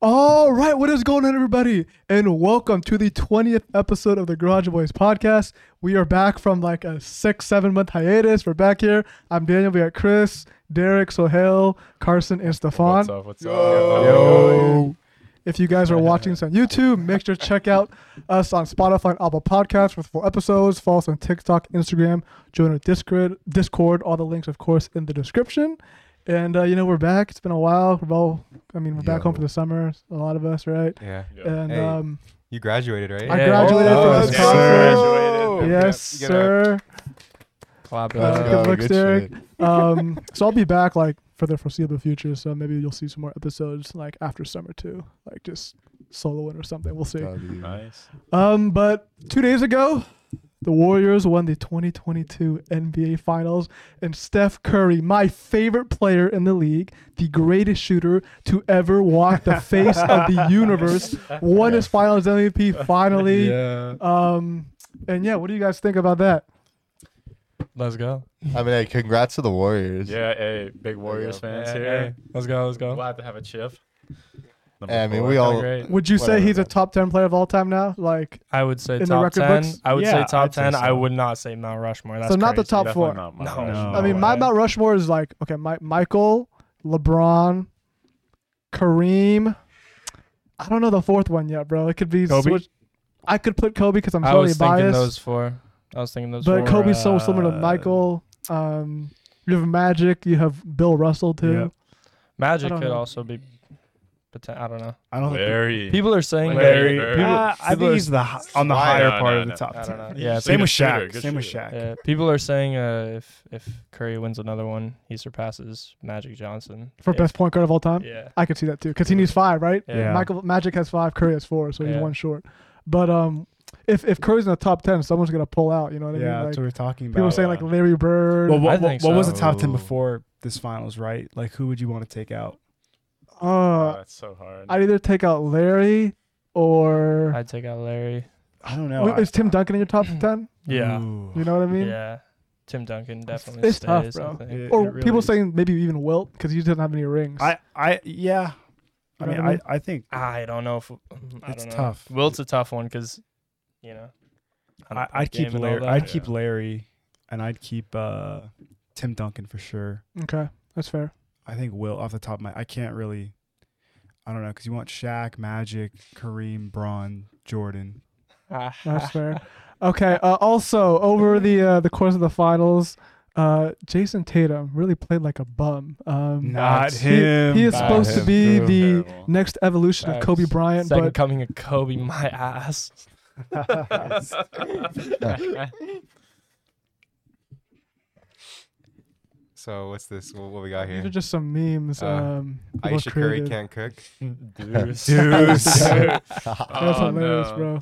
All right, what is going on, everybody? And welcome to the 20th episode of the Garage Boys podcast. We are back from like a six, seven month hiatus. We're back here. I'm Daniel. We got Chris, Derek, Sohail, Carson, and Stefan. What's up? What's up? Yo. If you guys are watching this on YouTube, make sure to check out us on Spotify and Apple Podcasts for full episodes. Follow us on TikTok, Instagram, join our Discord, Discord. All the links, of course, in the description. And uh, you know we're back. It's been a while. We're all, I mean, we're back home for the summer. A lot of us, right? Yeah. Yeah. And Hey. um, You graduated, right? I Yeah. graduated Oh, from let's this go. conference. Graduated. Yes, You gotta- sir. Clap it Uh, up. good looks, good Derek. shit. Um, so I'll be back like for the foreseeable future. So maybe you'll see some more episodes like after summer too, like just soloing or something. We'll see. Be Nice. Um, but two days ago, the Warriors won the 2022 NBA Finals, and Steph Curry, my favorite player in the league, the greatest shooter to ever walk the face of the universe, won his Finals MVP finally. Yeah. Um, and yeah, what do you guys think about that? Let's go. I mean, hey, congrats to the Warriors. Yeah, hey, big Warriors fans Hey, here. hey, Let's go. Let's go. Glad to have a chip. Number I mean, four. we all. Great. Would you say Whatever, he's a man. top 10 player of all time now? Like, I would say In the top record ten. books? I would Yeah, say top I'd say ten. I would not say Mount Rushmore. That's so not the crazy. top Definitely four. not No. mine. No. I mean, my. Mount Rushmore is like okay, my, Michael, LeBron, Kareem. I don't know the fourth one yet, bro. It could be Kobe? switch- I could put Kobe because I'm I totally was thinking biased. those four. I was thinking those but four. Kobe's so similar to uh, Michael. Um, you have Magic. You have Bill Russell too. Yep. Magic I don't could know. also be. Poten- I don't know. I don't think People are saying Larry- that. Larry- People, Uh, I think are- he's the hi- on the higher No, part no, of the no. top I ten. don't know. Yeah, Same Good with shooter, Shaq. good Same with shooter. Shaq. yeah, people are saying uh, if if Curry wins another one, he surpasses Magic Johnson For If- best point guard of all time. Yeah. I could see that too because he needs five, right? Yeah. Yeah. Michael Magic has five, Curry has four, so he's Yeah. one short. But um, if if Curry's in the top ten, someone's gonna pull out. You know what I mean? Yeah, mean? that's what we're talking about. people are saying like Larry Bird. well, what, I what, think what was so. the top ten before this finals? Right? Like, who would you want to take out? Oh, uh, that's so hard. I'd either take out Larry or I'd take out Larry. I don't know. Wait, is Tim Duncan in your top ten? Yeah. Ooh. You know what I mean? Yeah. Tim Duncan definitely it's stays. tough, bro. It- Or it really people is. saying maybe even Wilt because he doesn't have any rings. I, I, yeah. I You know mean, I I, mean? I think I don't know if I It's don't know. tough. Wilt's a tough one because, you know. I don't I, play I'd keep game and all Larry. I'd keep Larry, and I'd keep uh, Tim Duncan for sure. okay, that's fair. I think Will off the top of my. I can't really. I don't know because you want Shaq, Magic, Kareem, Bron, Jordan. That's fair. Okay. Uh, also, over the uh, the course of the finals, uh, Jayson Tatum really played like a bum. Um, Not he, him. he is Not supposed to be too. the Terrible. next evolution of Kobe Bryant, Second but coming of Kobe, my ass. So what's this? What, what we got these are here? just some memes. Uh, um, Ayesha Curry created. can't cook. Deuce. Deuce. That's Oh, hilarious, no. bro.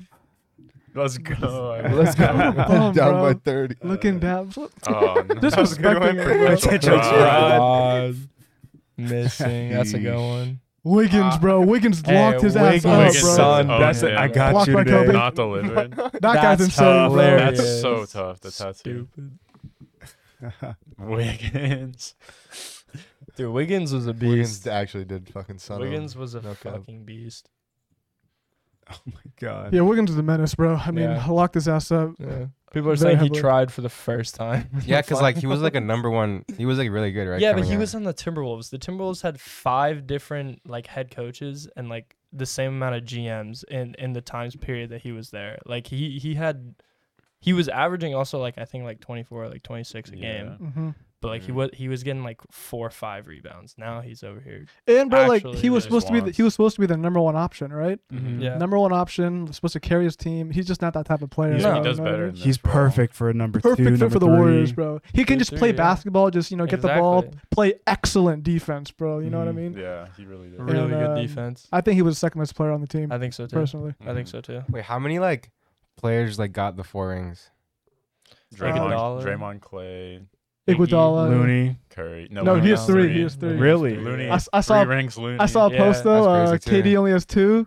Let's go. Let's go. Bum, Down bro. by 30. Looking down. Oh, no. Disrespecting it, bro. Attention Oh, span. God. Missing. That's a good one. Wiggins, bro. Wiggins Hey, locked his ass Wiggins, up, Wiggins, bro. son. Oh, That's it. I got Blocked you by today. Kobe. Not delivered. That guy's That's insane, hilarious. That's so tough. The tattoo. Stupid. Wiggins. Dude, Wiggins was a Wiggins beast. actually did fucking son. Wiggins was a No cap. fucking beast. Oh my god. Yeah, Wiggins is a menace, bro. I mean, Yeah. locked his ass up. Yeah. People are Very saying he heavily. tried for the first time. Yeah, because like he was like a number one. He was like really good, right? yeah, but coming he out. was on the Timberwolves. The Timberwolves had five different like head coaches and like the same amount of GMs in in the times period that he was there. Like he he had he was averaging also like I think like 24 like 26 a Yeah. game. hmm But like he Mhm. was he was getting like 4 or 5 rebounds. Now he's over here. And bro, like he was just supposed to be, the, he was supposed to be the number one option, right? Mhm. Yeah. Number one option, supposed to carry his team. He's just not that type of player. He's- No. He does you know what I better. mean? He's role. perfect for a number two. Perfect fit for the three. Warriors, bro. He can just play yeah. basketball, just you know, get the ball, play excellent defense, bro. You know what I Mhm. mean? Yeah, he really did. Really And, good um, defense. I think he was the second best player on the team, I think so too. personally. I think so too. Wait, how many like players like got the four rings? Draymond, Iguodala. Draymond Clay, Iguodala. Looney. Curry. No, Looney he has has three. He has three. Really? Looney. I s- I saw- three rings. Looney. I saw a Yeah, post though. Uh, that's crazy, too. KD only has two.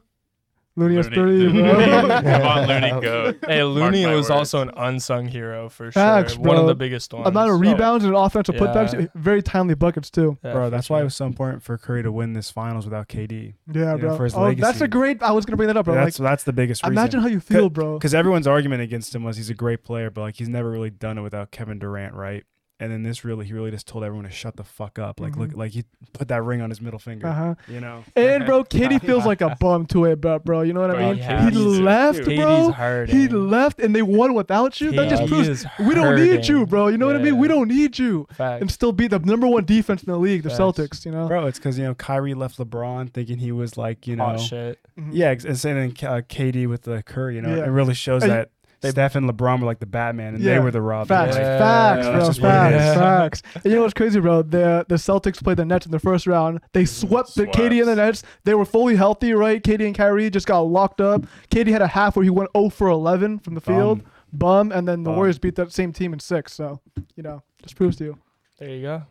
Looney has Looney- 30, bro. Kevon Looney goat. Hey, Looney my was words. also an unsung hero for Facts, sure. One bro. of the biggest ones. Amount of So- rebounds and offensive Yeah. putbacks, very timely buckets too. Yeah, Bro, for that's why it sure. was so important for Curry to win this finals without KD. Yeah, Yeah, bro. for his oh, that's legacy. a great. I was gonna bring that up, bro. that's like, that's the biggest reason. imagine how you feel, bro. Because everyone's argument against him was he's a great player, but like he's never really done it without Kevin Durant, right? And then this really, he really just told everyone to shut the fuck up. Like, look, Mhm. like he put that ring on his middle finger. Uh huh. You know, And bro, KD feels like a bum to it, but bro, you know what I mean? yeah, he left, dude. bro. Hurting. He left, and they won without you. That just proves we don't need you, bro. You know what I mean? We don't need you, Facts. and still be the number one defense in the league, the Facts. Celtics. You know? bro, it's because you know Kyrie left LeBron thinking he was like you know, Hot shit. Mhm. yeah, ex- and then uh, KD with the Curry. You know, Yeah. it really shows And- that They- Steph and LeBron were like the Batman, and Yeah. they were the Robin. Facts, Like, Yeah. facts, That's bro, just what it facts, is. facts. And you know what's crazy, bro? The the Celtics played the Nets in the first round. They mm, swept the Swept. KD and the Nets. They were fully healthy, right? KD and Kyrie just got locked up. KD had a half where he went 0 for 11 from the field, Bum. bum, and then the Bum. Warriors beat that same team in six. So, you know, just proves to you. There you go.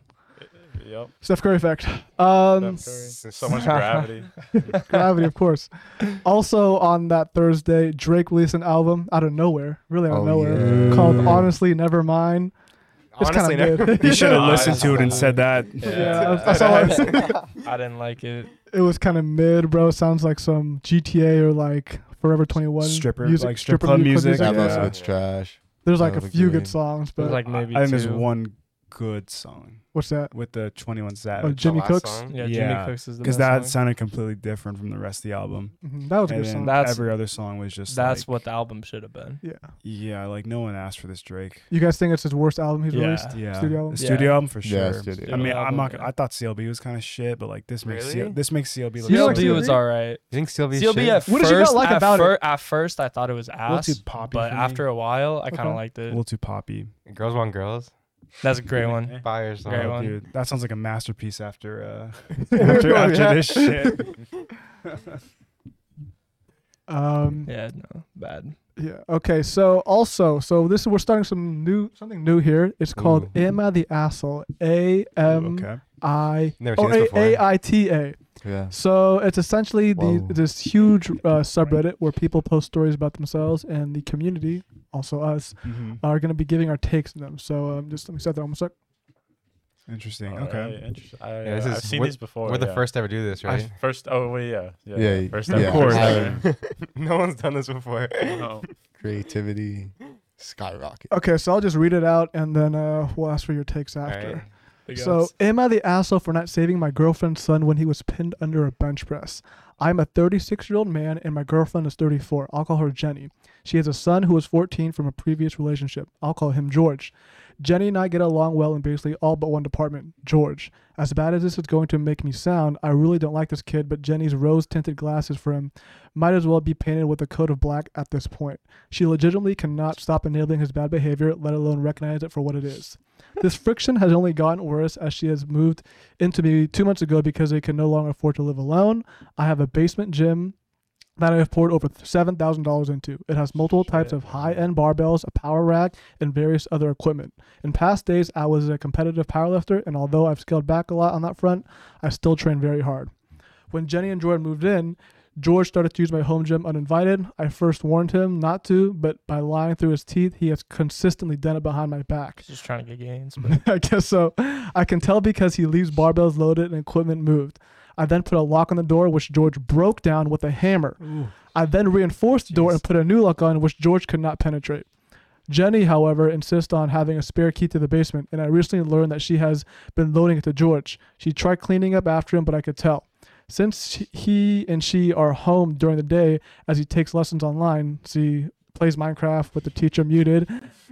Yep. Steph Curry effect. Um, Steph So much gravity. gravity, of course. Also on that Thursday, Drake released an album out of nowhere, really out of Oh, nowhere, yeah. called Honestly Nevermind. It's Honestly, kind never. of You should have listened to it and said that. Yeah, that's all I- I didn't like it. It was kind of mid, bro. Sounds like some GTA or like Forever 21 Stripper, music, like strip club mu- music. Yeah, Yeah. most of it's trash. There's like a few agree. good songs, but was like maybe I think there's one good song what's that? with the Twenty One Savage. Jimmy Cooks. song? Yeah, Yeah, Jimmy Cooks is the because that song. sounded completely different from the rest of the album. Mhm, That was a good then song. That's- every other song was just That's like, what the album should have been. yeah. Yeah, like no one asked for this Drake. You guys think it's his worst album he's Yeah. released? Yeah, Studio album? The studio Yeah. album for sure. Yeah, studio I mean, album, I'm not. yeah. I thought CLB was kind of shit, but like this makes Really? CL, this makes CLB look You know so what CLB good. CLB? was alright. You think CLB? CLB shit? at What first, did you not like at, about fir- at first I thought it was ass. little ass, too poppy but after a while I kind of liked it. a it. little too poppy. Girls want girls. That's a great one. Fire song. Great Oh, one. dude, that sounds like a masterpiece after uh, after, after this shit. Um, Yeah, no, bad. yeah. Okay. So also, so this we're starting some new something new here. It's called Ooh. "Am I the Asshole?" A M okay. I Never oh seen this before. A I T A. Yeah. So it's essentially the this huge uh, subreddit where people post stories about themselves, and the community, also us, hmm are going to be giving our takes on them. So um, just let me set that on a sec. Interesting. Alright, Okay. Interesting. I, Yeah, this I've is- seen we're- these before. We're the first to ever do this, I- right? First. Oh, wait, yeah. Yeah. Yeah, yeah. First Of ever. yeah, course. no one's done this before. No. creativity skyrocket. Okay, so I'll just read it out, and then uh, we'll ask for your takes after. So, am I the asshole for not saving my girlfriend's son when he was pinned under a bench press? I'm a 36 year old man and my girlfriend is 34. I'll call her Jenny. She has a son who is 14 from a previous relationship. I'll call him George. Jenny and I get along well in basically all but one department George. As bad as this is going to make me sound, I really don't like this kid, but Jenny's rose tinted glasses for him might as well be painted with a coat of black at this point. She legitimately cannot stop enabling his bad behavior, let alone recognize it for what it is. This friction has only gotten worse as she has moved into me two months ago because they can no longer afford to live alone. I have a basement gym that I have poured over seven thousand dollars into. It has multiple types of high-end barbells, a power rack, and various other equipment. In past days, I was a competitive powerlifter, and although I've scaled back a lot on that front, I still train very hard. When Jenny and Jordan moved in, George started to use my home gym uninvited. I first warned him not to, but by lying through his teeth, he has consistently done it behind my back. He's Just trying to get gains. But I guess so. I can tell because he leaves barbells loaded and equipment moved. I then put a lock on the door, which George broke down with a hammer. I then reinforced the door and put a new lock on, which George could not penetrate. Jenny, however, insists on having a spare key to the basement, and I recently learned that she has been loading it to George. She tried cleaning up after him, but I could tell. Since he and she are home during the day as he takes lessons online, see, plays Minecraft with the teacher muted,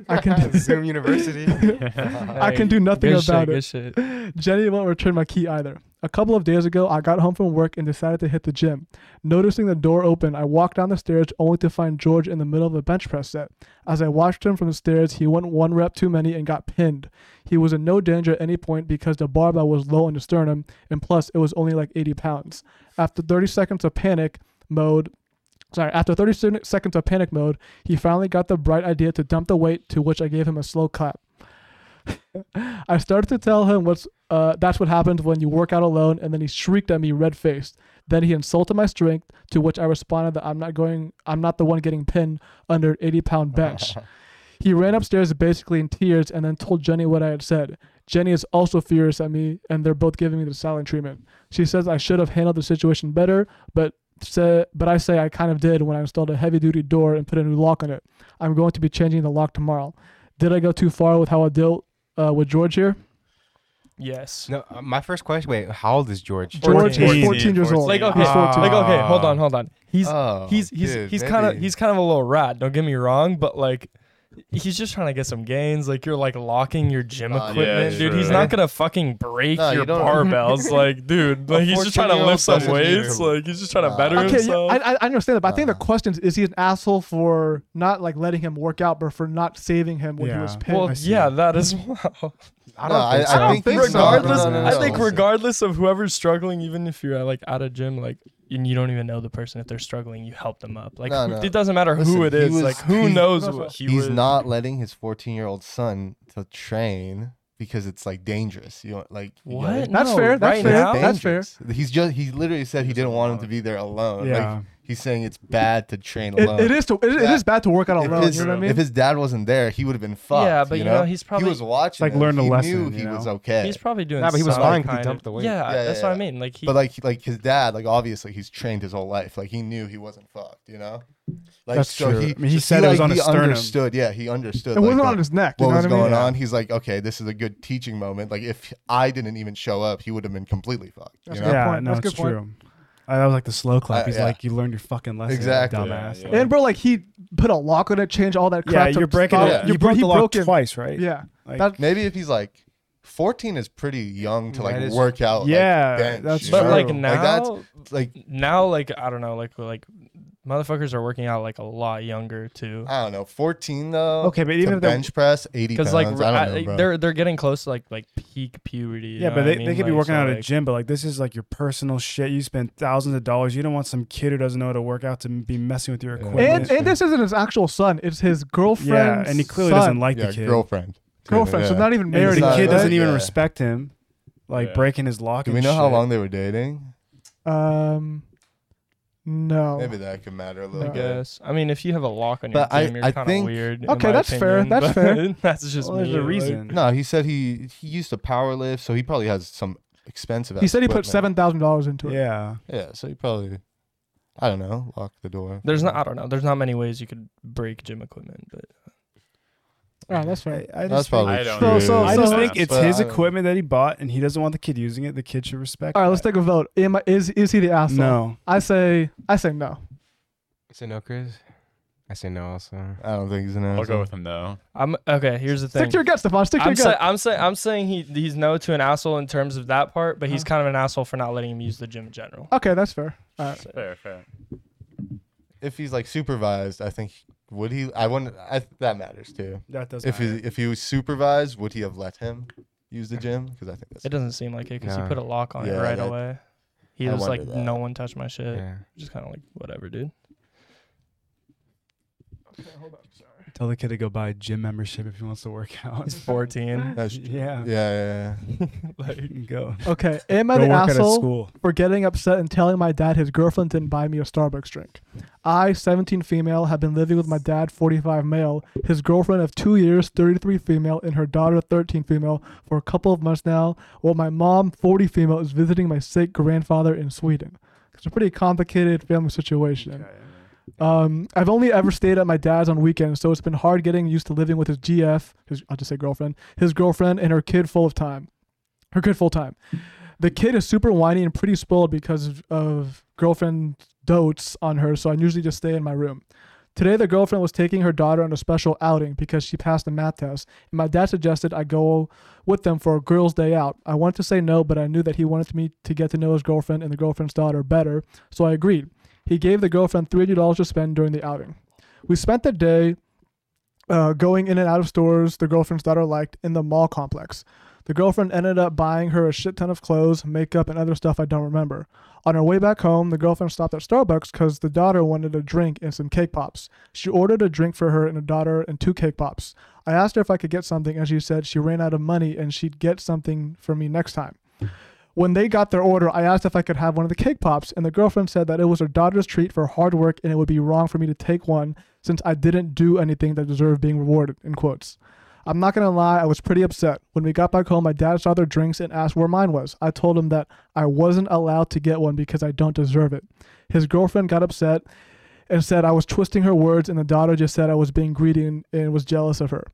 I can Zoom University. I can do nothing good about shit, it. Good shit. Jenny won't return my key either. A couple of days ago, I got home from work and decided to hit the gym. Noticing the door open, I walked down the stairs only to find George in the middle of a bench press set. As I watched him from the stairs, he went one rep too many and got pinned. He was in no danger at any point because the barbell was low on the sternum, and plus, it was only like 80 pounds. After 30 seconds of panic mode, sorry, after 30 seconds of panic mode, he finally got the bright idea to dump the weight, to which I gave him a slow clap. I started to tell him what's uh, that's what happens when you work out alone, and then he shrieked at me red faced. Then he insulted my strength, to which I responded that I'm not going I'm not the one getting pinned under an 80 pound bench. he ran upstairs basically in tears and then told Jenny what I had said. Jenny is also furious at me, and they're both giving me the silent treatment. She says I should have handled the situation better, but say, but I say I kind of did when I installed a heavy duty door and put a new lock on it. I'm going to be changing the lock tomorrow. Did I go too far with how I dealt uh, with George here? Yes. No, uh, my first question. Wait, how old is George? George is 14. 14 years old. Like okay, He's 14. like okay, hold Ah. on, hold on. He's Oh, he's he's dude, he's kind of he's kind of a little rat. Don't get me wrong, but like he's just trying to get some gains. Like you're like locking your gym Nah, yeah, equipment, dude. He's true. not gonna fucking break No, you your don't- barbells, like dude. Like he's just trying to lift some doesn't need weights. to- Like he's just trying to Nah. better Okay, yeah, himself. I, I I understand that, but I think the Uh. question is: Is he an asshole for not like letting him work out, but for not saving him when he was Yeah. pinned? well, I see. yeah, that as well. I don't I- think I so. don't think so. regardless, No, no, no, I no, think regardless of whoever's struggling, even if you're like at a gym, like and you don't even know the person if they're struggling, you help them up. Like No, who- no. it doesn't matter Listen, who it is. was- like who he- knows what he He's was. not letting his 14 year old son to train because it's like dangerous. You know, like you get What? That's No, fair, that's right fair, now? that's fair. He's just he literally said he didn't want him to be there alone. Yeah. Like he's saying it's bad to train It, alone. it is to it, it Yeah. bad to work out If alone. his, You know what I mean? if his dad wasn't there, he would have been fucked. Yeah, but you you know, he's probably- he was watching. like him. learned a he lesson, Knew you he was okay. He's probably doing. Nah, but he was some lying 'cause he kind dumped of- the weight. Yeah, Yeah, that's yeah, what I yeah. mean. Like he. but like like his dad, like obviously he's trained his whole life. Like he knew he wasn't fucked. You know. Like That's so true. he I mean, he just- said it was like, on he his sternum. understood. Yeah, he understood. it wasn't like, on the- his neck. You what know was what I mean? going on. He's like, okay, this is a good teaching moment. Like if I didn't even show up, he would have been completely fucked. You know? yeah, point. no, That's a it's good point. true. That was like the slow clap. Uh, He's yeah. like, you learned your fucking lesson, Exactly. dumbass. Yeah, Like, And bro, like he put a lock on it, changed all that crap. to you're breaking it. Yeah. You You broke he the lock it. twice, right? Yeah, Like, that- Maybe if he's like 14 is pretty young to like is- work out. like, Yeah, bench, that's you but true. like now, Like, that's- like now, like I don't know, like like motherfuckers are working out like a lot younger too. I don't know, 14 though. Okay, but even to if they're- bench press 80 Because pounds. like I I- don't know, bro. they're they're getting close to like like peak puberty. you yeah, know but what they, I they mean? could be Like, working so, out at a like- gym, but like this is like your personal shit. You spend thousands of dollars. You don't want some kid who doesn't know how to work out to be messing with your Yeah. equipment. and and this isn't his actual son; it's his girlfriend. yeah, and he clearly son. doesn't like yeah, the kid. girlfriend. girlfriend, so Yeah. not even And married. the not- kid yet, doesn't even Yeah. respect him, like Yeah. breaking his lock. Do and we know how shit. long they were dating? Um, no. Maybe that could matter a little I bit. guess. I mean, if you have a lock on your But I- gym, you're I kind of think- weird. in Okay, my that's fair, opinion, that's but fair. that's just Well, me. there's a like- reason. No, he said he he used to power lift, so he probably has some expensive. He said he put equipment. seven thousand dollars into it. Yeah, Yeah, so he probably, I don't know, lock the door. There's not. I don't know. There's not many ways you could break gym equipment, but All right, that's fair. I, I That's just probably I don't true. know. So- I just so- think it's his equipment that he bought, and he doesn't want the kid using it. The kid should respect. All right, let's take a vote. Am I, is is he the asshole? No, I say I say no. I say no, Chris. I say no also. I don't think he's an asshole. I'll go with him though. I'm okay. Here's the Stick thing. to your gut, Stefan. Stick to I'm, your say, gut. I'm saying I'm saying he he's no to an asshole in terms of that part, but he's Uh-huh. kind of an asshole for not letting him use the gym in general. Okay, that's fair. All right. Fair, fair. If he's like supervised, I think would he? I wouldn't. I, that matters too. that does. If he if he was supervised, would he have let him use the gym? Because I think that's It doesn't seem like it because No. he put a lock on it Yeah, right that- away. He I was like, wonder that. "No one touched my shit." Yeah. Just kind of like, whatever, dude. Tell the kid to go buy a gym membership if he wants to work out. He's 14. That's, yeah, yeah, yeah, like, go. Okay, am I Go the work at a asshole school. for getting upset and telling my dad his girlfriend didn't buy me a Starbucks drink? I, 17 female, have been living with my dad, 45 male, his girlfriend of two years, 33 female, and her daughter, 13 female, for a couple of months now, while my mom, 40 female, is visiting my sick grandfather in Sweden. It's a pretty complicated family situation. Um, I've only ever stayed at my dad's on weekends, so it's been hard getting used to living with his GF, his I'll just say girlfriend, his girlfriend, and her kid full of time. Her kid full time. The kid is super whiny and pretty spoiled because of, of girlfriend dotes on her, so I usually just stay in my room. Today, the girlfriend was taking her daughter on a special outing because she passed a math test, and my dad suggested I go with them for a girls' day out. I wanted to say no, but I knew that he wanted me to get to know his girlfriend and the girlfriend's daughter better, so I agreed. He gave the girlfriend $300 to spend during the outing. We spent the day uh, going in and out of stores the girlfriend's daughter liked in the mall complex. The girlfriend ended up buying her a shit ton of clothes, makeup, and other stuff I don't remember. On her way back home, the girlfriend stopped at Starbucks because the daughter wanted a drink and some cake pops. She ordered a drink for her and her daughter and two cake pops. I asked her if I could get something, and she said she ran out of money and she'd get something for me next time. When they got their order, I asked if I could have one of the cake pops, and the girlfriend said that it was her daughter's treat for hard work and it would be wrong for me to take one since I didn't do anything that deserved being rewarded. In quotes. I'm not gonna lie, I was pretty upset. When we got back home, my dad saw their drinks and asked where mine was. I told him that I wasn't allowed to get one because I don't deserve it. His girlfriend got upset and said I was twisting her words, and the daughter just said I was being greedy and, and was jealous of her.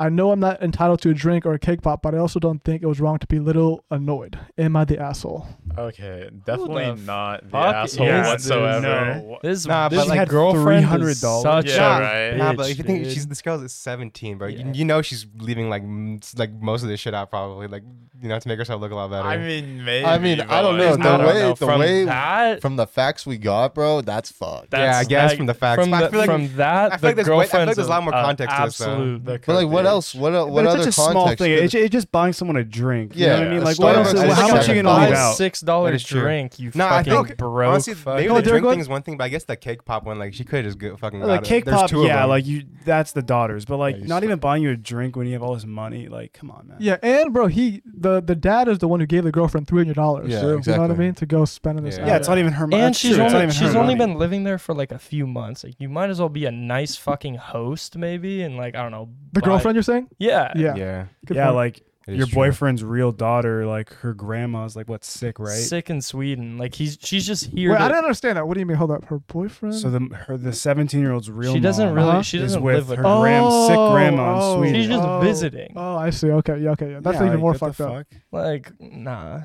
I know I'm not entitled to a drink or a cake pop, but I also don't think it was wrong to be a little annoyed. Am I the asshole? Okay, definitely the not the asshole is this? whatsoever. No. This, Nah, this but, like, girlfriend $300 is such Yeah, a right. Nah, bitch, but if you think dude. she's this girl is 17, bro, you, Yeah. you know she's leaving like m- s- like most of this shit out probably, like you know to make herself look a lot better. I mean, maybe. I mean, I don't know. I The don't way- know. the From way- that, From the facts we got, bro, that's fucked. yeah, I guess that- from the facts. from, but I the, feel like from that, I the feel like there's way- I feel like there's a lot more uh, context to this, absolute. But like, what be. Else? What, what but it's other such a small context thing. could- It's, it's just buying someone a drink. You know what I mean? Like, what else? Starbucks How is much are you gonna a leave five, out? Six dollar That is true. drink, you No, I fucking think- broke. honestly, fucking- maybe Oh, the they're drink going- thing is one thing, but I guess the cake pop one, like she could just go, fucking Like got it. cake There's pop, two of yeah, them. like you. That's the daughters, but like Yeah, you not even buying you a drink when you have all this money. Like, come on, man. Yeah, and bro, he the the dad is the one who gave the girlfriend three hundred dollars. Yeah, You know what I exactly. mean? To go spend in this. Yeah. Yeah, it's not even her money. and she's true. it's not only she's only been living there for like a few months. Like you might as well be a nice fucking host, maybe, and like I don't know. the buy- girlfriend you're saying? Yeah. Yeah. yeah, Good Yeah, point. like it is your true. boyfriend's real daughter, like her grandma's like what sick, right? Sick in Sweden. Like he's she's just here. Wait, to- I didn't understand that. What do you mean? Hold up, her boyfriend? So the her the 17 year old's real she doesn't mom really. Uh-huh. She doesn't with live with her her. gram- sick grandma in oh, Sweden. She's just oh, visiting. Oh, I see. Okay, yeah, okay, yeah. That's Yeah, even like, more what the fucked up. fuck? Like nah.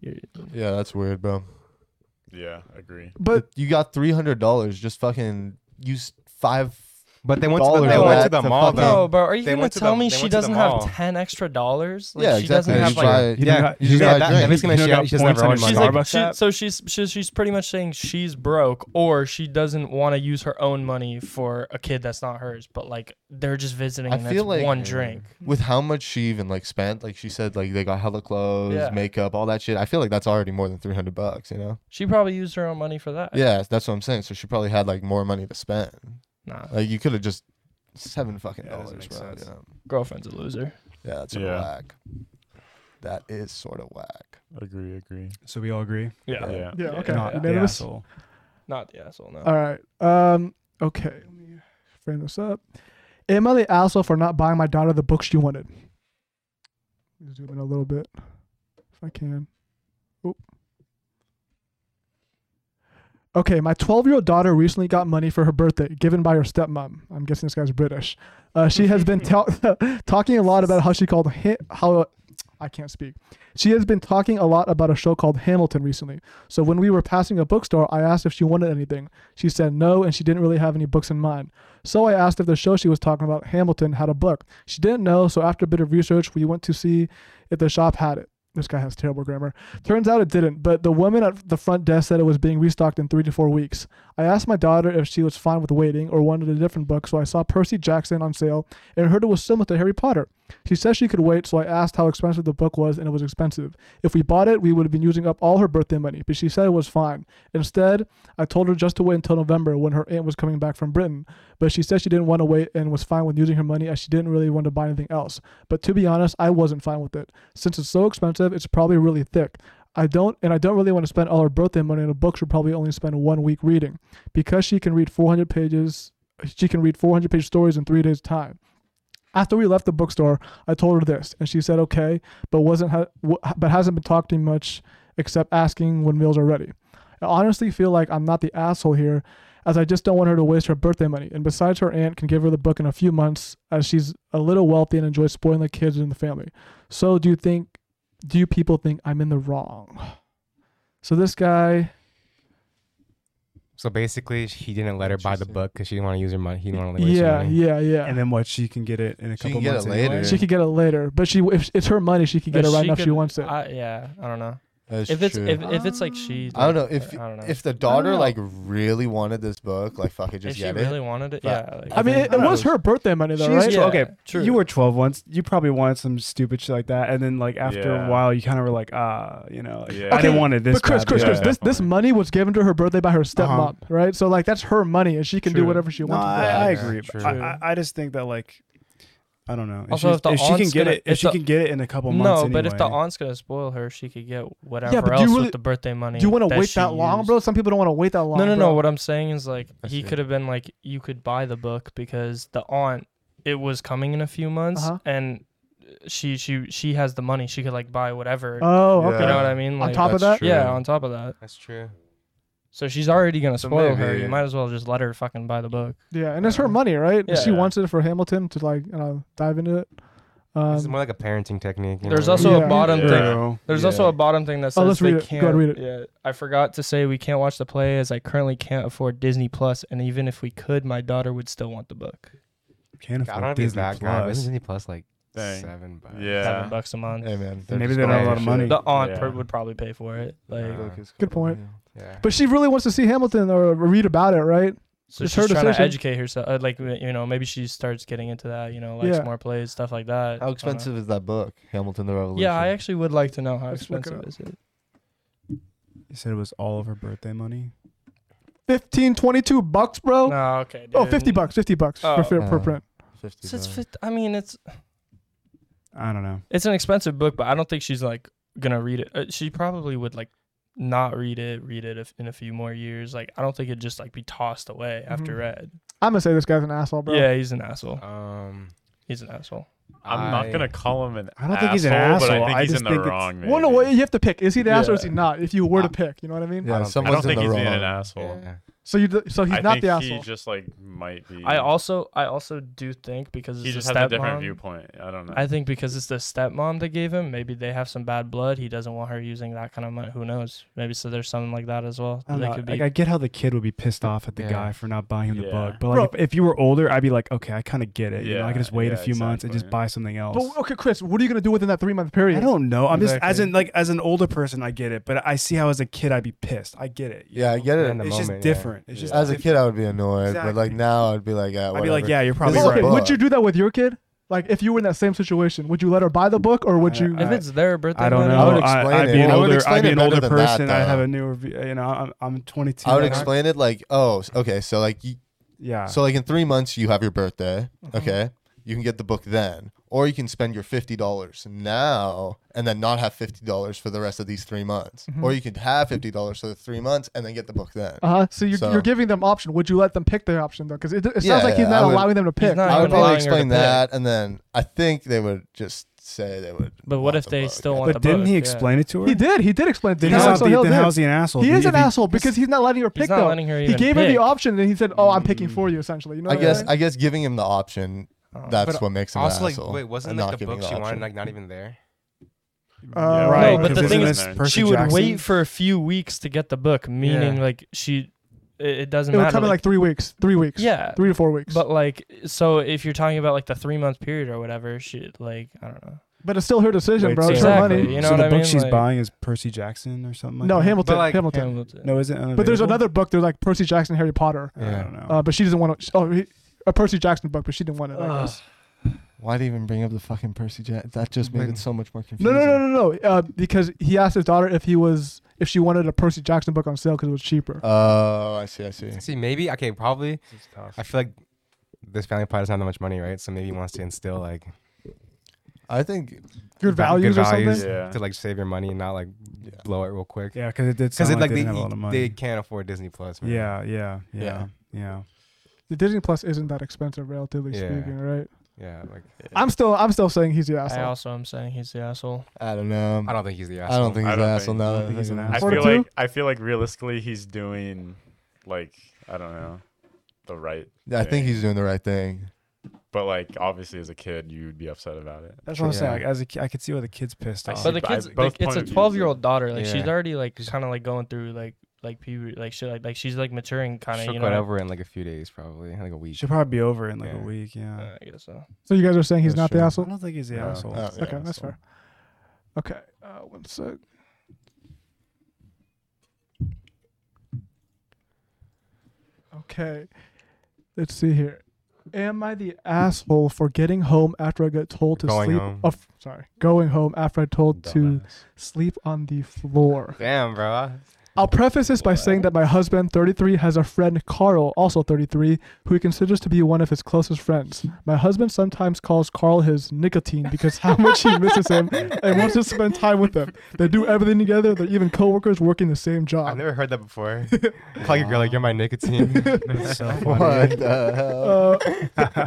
Yeah, that's weird, bro. Yeah, I agree. But You got three hundred dollars. Just fucking use five. But they went to the, they went to the to mall fucking- though. No, bro, are you They gonna went to tell the- me they she went to the doesn't have ten extra dollars? Like, yeah, she exactly. doesn't have just like. buy- You Yeah, don't you you don't got got- that- you that basically means don't she got got- she doesn't points her on own your money. Starbucks She, app? so she's she's she's pretty much saying she's broke or she doesn't want to use her own money for a kid that's not hers. But like they're just visiting I and feel it's like- one drink. With how much she even like spent, like she said, like they got hella clothes, Yeah. makeup, all that shit. I feel like that's already more than three hundred bucks. You know? She probably used her own money for that. Yeah, that's what I'm saying. So she probably had like more money to spend. Nah, Like you could have just seven fucking Yeah, doesn't dollars, make bro. sense. you girlfriend's a loser. Yeah, that's sort Yeah. of whack. That is sort of whack. Agree, agree. So we all agree. Yeah, Yeah. yeah, okay. Not the Unanimous? asshole. not the asshole. No. All right. Um. Okay. Let me frame this up. Am I the asshole for not buying my daughter the book she wanted? Zoom in a little bit, if I can. Oop. Okay, my 12 year old daughter recently got money for her birthday given by her stepmom. I'm guessing this guy's British. Uh, she has been ta- talking a lot about how she called hi- how I can't speak. She has been talking a lot about a show called Hamilton recently. So when we were passing a bookstore, I asked if she wanted anything. She said no, and she didn't really have any books in mind. So I asked if the show she was talking about, Hamilton, had a book. She didn't know, so after a bit of research, we went to see if the shop had it. This guy has terrible grammar. Turns out it didn't, but the woman at the front desk said it was being restocked in three to four weeks. I asked my daughter if she was fine with waiting or wanted a different book, so I saw Percy Jackson on sale and heard it was similar to Harry Potter. She said she could wait, so I asked how expensive the book was, and it was expensive. If we bought it, we would have been using up all her birthday money, but she said it was fine. Instead, I told her just to wait until November when her aunt was coming back from Britain, but she said she didn't want to wait and was fine with using her money as she didn't really want to buy anything else. But to be honest, I wasn't fine with it. Since it's so expensive, it's probably really thick. I don't, and I don't really want to spend all her birthday money on a book she'll probably only spend one week reading. Because she can read 400 pages, she can read 400 page stories in three days' time. After we left the bookstore, I told her this, and she said okay, but wasn't ha- w- but hasn't been talking much except asking when meals are ready. I honestly feel like I'm not the asshole here, as I just don't want her to waste her birthday money. And besides, her aunt can give her the book in a few months, as she's a little wealthy and enjoys spoiling the kids in the family. So, do you think? Do you people think I'm in the wrong? So this guy, So basically, he didn't let her buy the book because she didn't want to use her money. He didn't want to waste her yeah, money. yeah, yeah. And then what? She can get it in a She couple can get months it anyway? later. she could get it later, but she if it's her money, she could get But it right now if she wants it. I, yeah, I don't know. That's if it's true. if, if it's like she, I don't know if I don't know. if the daughter know. like really wanted this book, like fuck it, if just she get really it. wanted it, But yeah. Like, I mean, think- it, it was her birthday money though, She's right? tw- Yeah, okay, true. you were 12 once. You probably wanted some stupid shit like that, and then like after Yeah. a while, you kind of were like, ah, you know, like, Yeah. I didn't Okay, want it this But Chris, bad, Chris, but- Chris, Yeah, this this definitely. money was given to her birthday by her stepmom, Uh-huh. right? So like that's her money, and she can do True. whatever she No, wants. with I. I Yeah, agree. true. I, I, I just think that like, I don't know. If, Also, if the if she can get gonna- it, if if she the- can get it in a couple months, no, but if the aunt's gonna spoil her, she could get whatever but do you else really- with the birthday money. Do you want to that wait that long, used. bro? Some people don't want to wait that long. No, no, bro. no. What I'm saying is like I he could have been like you could buy the book because the aunt it was coming in a few months Uh-huh. and she she she has the money. She could like buy whatever. Oh, Yeah. okay. you know what I mean? On top of that, true. yeah, on top of that. That's true. So she's already gonna So spoil her. maybe- You might as well just let her fucking buy the book. yeah, and it's her money, right? Yeah. She wants it for Hamilton to like you know dive into it. This is Um, more like a parenting technique. you There's know? also Yeah. a bottom Yeah. thing. There's Yeah. also a bottom thing that says Oh, let's they read it. Go can't. ahead, read it. Yeah, I forgot to say we can't watch the play as I currently can't afford Disney Plus, and even if we could, my daughter would still want the book. can't I don't afford know if he's Disney that guy. but Plus. Disney Plus like Dang. seven bucks. Yeah. Seven bucks a month. Hey man, Maybe just they don't have a lot of money. The aunt Yeah. per- would probably pay for it. Like, Uh, Book is Good point. Yeah. but she really wants to see Hamilton or read about it, right? so it's she's her trying decision. to educate herself. Uh, like, you know, maybe she starts getting into that. You know, likes Yeah. more plays, stuff like that. I How don't know. expensive is that book, Hamilton the Revolution? Yeah, I actually would like to know how Let's look it expensive up. is it. You said it was all of her birthday money. 15, 22 bucks, bro. No, okay. oh, dude. 50 bucks, 50 bucks Oh. for, for, per Uh, print. Fifty. So it's bucks. fif- I mean, it's I don't know. it's an expensive book, but I don't think she's like gonna read it. Uh, she probably would like not read it, read it if, in a few more years. Like I don't think it'd just like be tossed away after Mhm. read. I'm gonna say this guy's an asshole, bro. Yeah, he's an asshole. Um, He's an asshole. I'm not gonna call him an. I don't think he's an But I asshole. think I he's just in the think it's- wrong. Maybe. Well, no, well, you have to pick. Is he the asshole or is he Yeah. not? If you were to pick, you know what I mean? I Yeah, don't- I someone's don't think in he's the being an asshole. yeah. So you, so he's I not think the asshole. he just like might be. I also I also do think because it's he the just has a different stepmom- viewpoint. I don't know. I think because it's the stepmom that gave him, maybe they have some bad blood. He doesn't want her using that kind of money. Who knows? Maybe so there's something like that as well. I They know. could Like. I get how the kid would be pissed off at the Yeah. guy for not buying him the Yeah. book, but like Bro. if, if you were older, I'd be like, okay, I kind of get it. you know, I Yeah, could just wait a yeah, few months and just exactly. buy something else. But okay, Chris, what are you gonna do within that three month period? I don't know. I'm just as in like as an older person, I get it, but I see how as a kid I'd be pissed. I get it. you Yeah, I get it. In the It's just moment, yeah. different. It's just As a kid, I would be annoyed, but like Exactly. now, I'd be like, yeah, I'd be like, whatever. yeah, you're probably This is a okay, right. book. would you do that with your kid? Like if you were in that same situation, would you let her buy the book or would I- you? if I- it's their birthday, I don't know. I would I, explain I'd it. be an I would older. explain I'd be it an better older than that, person. I have though. a newer. view- You know, I'm, I'm 22. I would now. explain it like, oh, s- okay, so like, you, Yeah. so like in three months you have your birthday, Mm-hmm. okay, you can get the book then, or you can spend your fifty dollars now and then not have fifty dollars for the rest of these three months, Mhm. or you could have fifty dollars for the three months and then get the book then. Uh huh. So you're, So- you're giving them option. Would you let them pick their option though? Because it, it sounds Yeah, like he's yeah, not I would- allowing them to pick. not I would probably allowing her explain pick. that, and then I think they would just say they would. But what if the they book. still want but the didn't book, he yeah. explain it to her? He did. He did explain. it. Then, Then how's, how's he, then how's he an asshole? He If is an he- asshole because he's not letting her He's pick not though. letting her He even gave her the option and he said, "Oh, I'm picking for you." Essentially, you know. I guess I guess giving him the option Oh. that's what makes him Also, an like, asshole. wait, wasn't and like not the giving book the she wanted option. like not even there? Uh, Yeah, Right. No, but the thing isn't is, this Percy she would Jackson? wait for a few weeks to get the book, meaning Yeah. like she, it, it doesn't It would matter. come in like three weeks. Three weeks. Yeah. Three to four weeks. but like, so if you're talking about like the three month period or whatever, she like I don't know. But it's still her decision, Wait, bro. so- It's her Exactly. money. You know so what the I book mean? she's Like- buying is Percy Jackson or something like No, that? Hamilton. But, like, Hamilton. Hamilton. No, is it? Unavailable? But there's another book. There's like Percy Jackson, Harry Potter. I Yeah. don't know. Uh, but she doesn't want to. Oh, he, a Percy Jackson book, but she didn't want it. I guess. Why'd he even bring up the fucking Percy Jackson? That just made it so much more confusing. no, no, no, no. Uh, because he asked his daughter if he was if she wanted a Percy Jackson book on sale because it was cheaper. Oh, I see, I see. See, maybe okay, probably. Tough. I feel like this family probably doesn't have that much money, right? So maybe he wants to instill like I think Good va- values or something. Yeah. to like save your money and not like Yeah. blow it real quick. Yeah, because it did Because like, like they they, didn't have a lot of money. they can't afford Disney Plus. Man. yeah, yeah, yeah, Yeah. yeah. The Disney Plus isn't that expensive, relatively Yeah. speaking, right? yeah. Like I'm still, I'm still saying he's the asshole. I asshole. also am saying he's the asshole. I don't know. I don't think he's the I asshole. don't think I he's don't asshole think- now. I don't think he's an think of it. I Four feel two? like I feel like realistically he's doing like I don't know the right. Yeah, I think he's doing the right thing. But like obviously as a kid you'd be upset about it. That's what I'm saying. Like, as a ki- I could see why the kid's pissed I off. see But the I- kids, both like, it's point a of views, 12 year old daughter. Like she's Yeah. already like kind of like going through like like puberty, like she, like like she's like maturing kind of. She'll over in like a few days, probably like a week. She'll probably be over in like yeah. a week. Yeah. Uh, I guess so. So you guys are saying he's that's not true. the asshole? I don't think he's the no. asshole. Oh, yeah, okay, that's fair. Okay, uh, one sec. Okay, let's see here. Am I the asshole for getting home after I got told to going sleep? Home. Oh, sorry, going home after I told Dumbass. to sleep on the floor. Damn, bro. I'll preface this by saying that my husband, 33, has a friend, Carl, also 33, who he considers to be one of his closest friends. My husband sometimes calls Carl his nicotine because how much he misses him and wants to spend time with him. They do everything together. They're even coworkers working the same job. I've never heard that before. Call your girl like you're my nicotine. That's so funny. What the hell? Uh,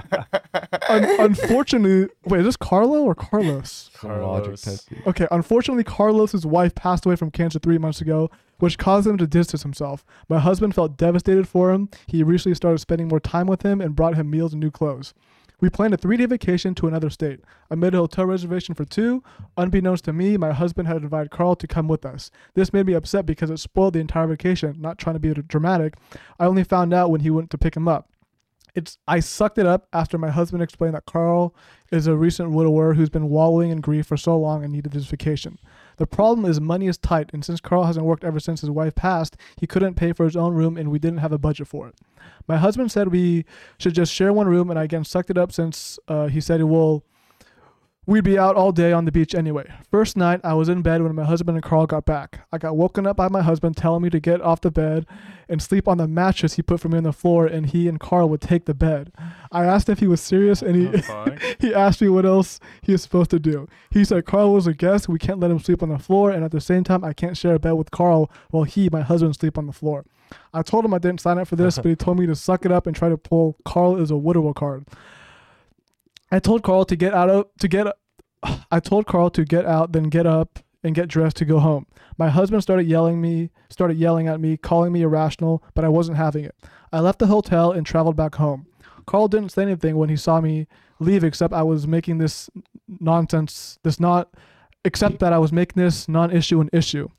un- unfortunately, wait, is this Carlo or Carlos? Some Carlos. Okay, unfortunately, Carlos's wife passed away from cancer three months ago, which caused him to distance himself. My husband felt devastated for him. He recently started spending more time with him and brought him meals and new clothes. We planned a three day vacation to another state. I made a hotel reservation for two. Unbeknownst to me, my husband had invited Carl to come with us. This made me upset because it spoiled the entire vacation, not trying to be dramatic. I only found out when he went to pick him up. It's I sucked it up after my husband explained that Carl is a recent widower who's been wallowing in grief for so long and needed this vacation. The problem is money is tight, and since Carl hasn't worked ever since his wife passed, he couldn't pay for his own room, and we didn't have a budget for it. My husband said we should just share one room, and I again sucked it up since uh, he said, it "Well, we'd be out all day on the beach anyway." First night, I was in bed when my husband and Carl got back. I got woken up by my husband telling me to get off the bed and sleep on the mattress he put for me on the floor, and he and Carl would take the bed. I asked if he was serious, and he he asked me what else he is supposed to do. He said Carl was a guest. We can't let him sleep on the floor, and at the same time, I can't share a bed with Carl while he, my husband, sleep on the floor. I told him I didn't sign up for this, but he told me to suck it up and try to pull Carl is a widower card. I told Carl to get out of to get. I told Carl to get out, then get up and get dressed to go home. My husband started yelling me, started yelling at me, calling me irrational, but I wasn't having it. I left the hotel and traveled back home. Carl didn't say anything when he saw me leave, except I was making this nonsense, this not, except that I was making this non-issue an issue.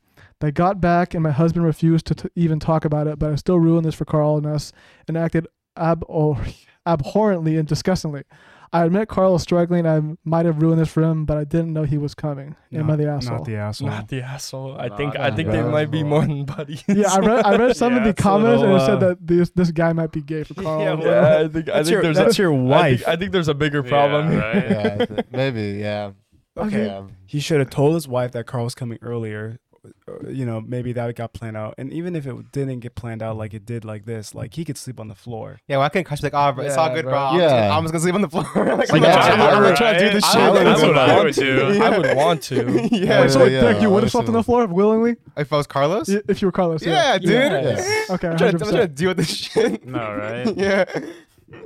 They got back, and my husband refused to t- even talk about it, but I still ruined this for Carl and us, and acted ab- oh, abhorrently and disgustingly. I admit Carl is struggling. I might have ruined this for him, but I didn't know he was coming. Am I the asshole? Not the asshole. Not the asshole. I Not think I think they might be asshole. more than buddies. yeah, I read, I read some of the it's a comments and it said uh, that this this guy might be gay for Carl. Yeah, well, well. yeah, I think I That's think your, there's that's a, your I wife. think, I think there's a bigger problem. Yeah, right? Yeah, th- maybe. Yeah. Okay. Yeah. he should have told his wife that Carl was coming earlier. Uh, You know, maybe that got planned out. And even if it didn't get planned out like it did like this, like he could sleep on the floor. yeah, well i can't Kash be like, oh, bro, it's all good, bro. bro. Yeah. I'm just gonna sleep on the floor. like, Like, yeah, yeah, I'm, I'm right? gonna try to do this I shit. would- that's with what I him. would do. I would want to. yeah. Wait, so yeah, Derek, you would have slept on the floor willingly If I was Carlos, I- if you were Carlos. yeah, dude. Yes. Okay. I'm, trying to, I'm trying to deal with this shit. No, right? yeah.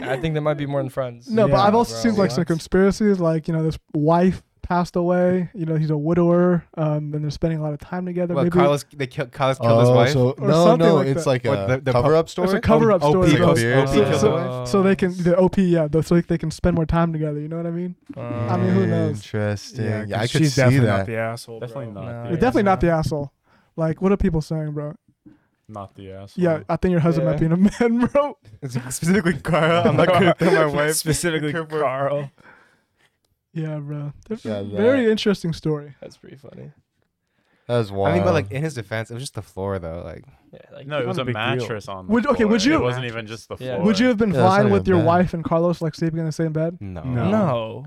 I think there might be more than friends. No, but I've also bro, seen like some conspiracies, like you know, this wife passed away. You know, he's a widower, um, and they're spending a lot of time together. Well, Maybe Carlos, they killed, Carlos killed his Oh, wife. so Or no, something no, like it's that. like What, a the- the cover-up it's story. a cover-up OP story. killed bro. So, yeah. so, killed so they can the OP, yeah, th- so they can spend more time together. You know what I mean? I mean, who knows? Interesting. Yeah, 'cause I could she's see definitely that. not the asshole. Definitely bro. not. No. the definitely not the asshole. asshole. Like, what are people saying, bro? Not the asshole. Yeah, I think your husband might be in a man, bro. Specifically, Carl. I'm not gonna tell my wife. Specifically, Carl. Yeah, bro. That's Yeah, a that- very interesting story. That's pretty funny. That was wild. I mean, but like in his defense, it was just the floor though. Like, Yeah, like No, it was a a deal. mattress on the Would- okay, floor. would you- It wasn't even just the Yeah. floor. Would you have been Yeah, that's fine not with even your bad. wife and Carlos like sleeping in the same bed? no. No. no.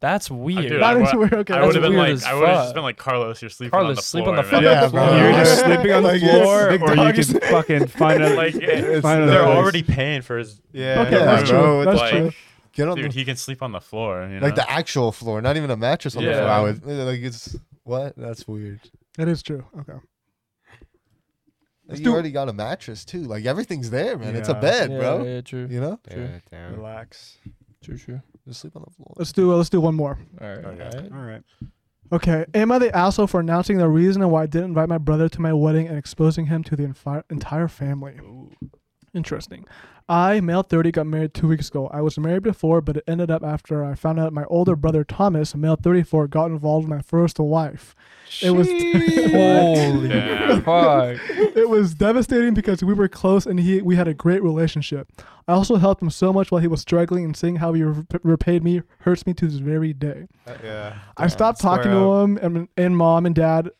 That's weird. dude, That I is wa- weird. Okay, I that's would have been weird like, as I would have just been like, Carlos, you're sleeping Carlos, on the sleep floor. on the man." fucking Yeah, floor. bro. You're just sleeping on the Like, it's floor, big or you dogs. can fucking find a Like, it- find they're place. already paying for his. Yeah. Okay, Yeah, that's bro, true. it's That's like- true. Get on Dude, the, he can sleep on the floor. You know? like the actual floor, not even a mattress on the floor. I would like it's what? That's weird. That is true. Okay. Like, do- you already got a mattress too. Like everything's there, man. It's a bed, yeah, bro. Yeah, true. You know, Yeah, damn. relax. True, true. just sleep on the floor. Let's do. Uh, let's do one more. All right. Okay. All right. All right. Okay. Am I the asshole for announcing the reason why I didn't invite my brother to my wedding and exposing him to the enfi- entire family? Interesting. I, male 30, got married two weeks ago. I was married before, but it ended up after I found out my older brother Thomas, male 34, got involved with my first wife. It was Holy fuck. it was devastating because we were close and he we had a great relationship. I also helped him so much while he was struggling, and seeing how he re- repaid me hurts me to this very day. Uh, yeah. I stopped Square talking to up. him and, and mom and dad